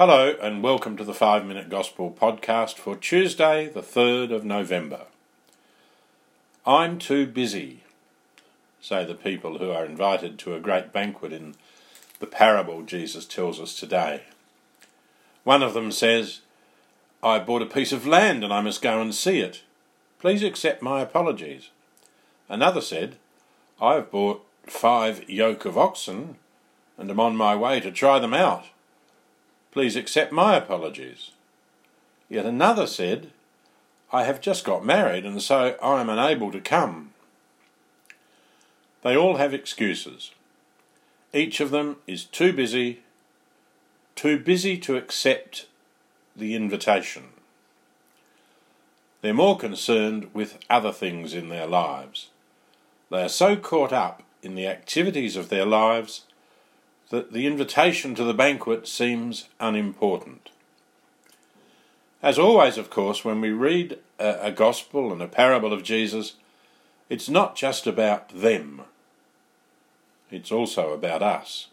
Hello, and welcome to the Five Minute Gospel podcast for Tuesday, the 3rd of November. I'm too busy, say the people who are invited to a great banquet in the parable Jesus tells us today. One of them says, I bought a piece of land and I must go and see it. Please accept my apologies. Another said, I've bought five yoke of oxen and am on my way to try them out. Please accept my apologies. Yet another said, I have just got married and so I am unable to come. They all have excuses. Each of them is too busy, too busy to accept the invitation. They're more concerned with other things in their lives. They are so caught up in the activities of their lives that the invitation to the banquet seems unimportant. As always, of course, when we read a, a, gospel and a parable of Jesus, it's not just about them, it's also about us.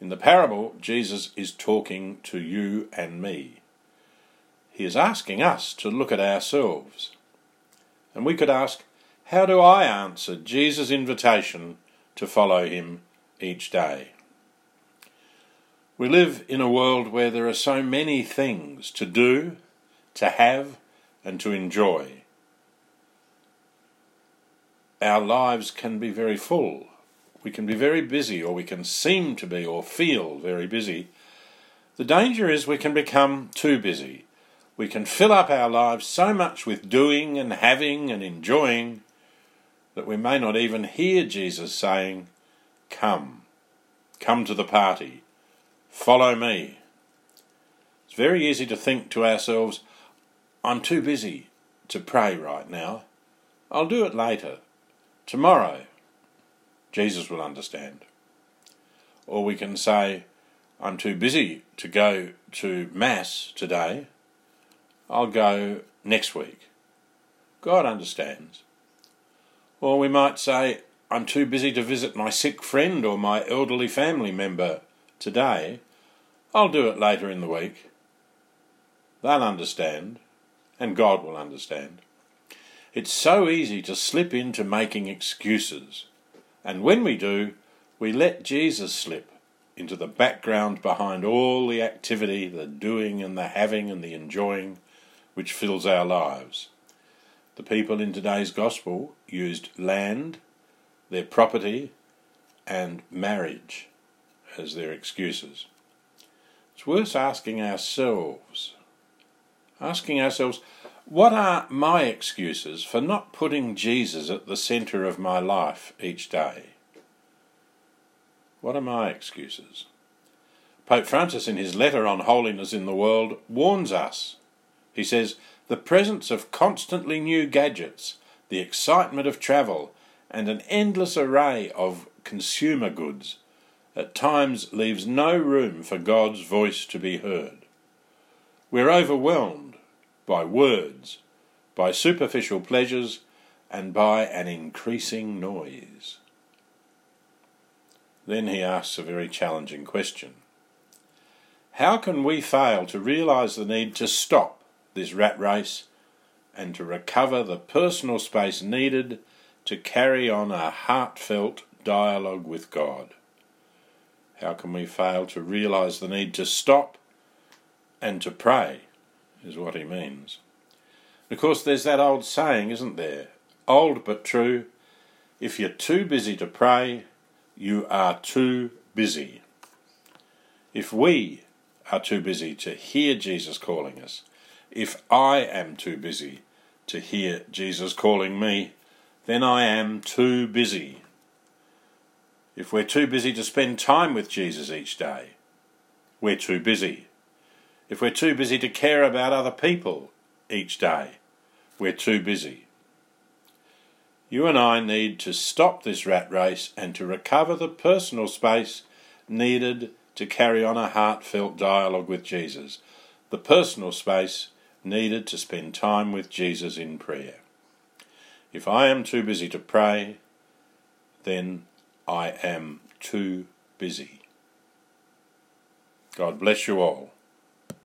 In the parable, Jesus is talking to you and me. He is asking us to look at ourselves. And we could ask, how do I answer Jesus' invitation to follow him each day? We live in a world where there are so many things to do, to have, and to enjoy. Our lives can be very full. We can be very busy, or we can seem to be, or feel very busy. The danger is we can become too busy. We can fill up our lives so much with doing and having and enjoying that we may not even hear Jesus saying, Come, come to the party Follow me. It's very easy to think to ourselves, I'm too busy to pray right now. I'll do it later. Tomorrow. Jesus will understand. Or we can say, I'm too busy to go to Mass today. I'll go next week. God understands. Or we might say, I'm too busy to visit my sick friend or my elderly family member today, I'll do it later in the week. They'll understand, and God will understand. It's so easy to slip into making excuses, and when we do, we let Jesus slip into the background behind all the activity, the doing and the having and the enjoying which fills our lives. The people in today's gospel used land, their property, and marriage as their excuses. It's worth asking ourselves, asking ourselves, what are my excuses for not putting Jesus at the centre of my life each day? What are my excuses? Pope Francis, in his letter on holiness in the world, warns us. He says, The presence of constantly new gadgets, the excitement of travel, and an endless array of consumer goods at times leaves no room for God's voice to be heard. We're overwhelmed by words, by superficial pleasures, and by an increasing noise. Then he asks a very challenging question. How can we fail to realise the need to stop this rat race and to recover the personal space needed to carry on a heartfelt dialogue with God? How can we fail to realize the need to stop and to pray, is what he means. Of course, there's that old saying, isn't there? Old but true if you're too busy to pray, you are too busy. If we are too busy to hear Jesus calling us, if I am too busy to hear Jesus calling me, then I am too busy if we're too busy to spend time with Jesus each day, we're too busy. If we're too busy to care about other people each day, we're too busy. You and I need to stop this rat race and to recover the personal space needed to carry on a heartfelt dialogue with Jesus, the personal space needed to spend time with Jesus in prayer. If I am too busy to pray, then I am too busy. God bless you all.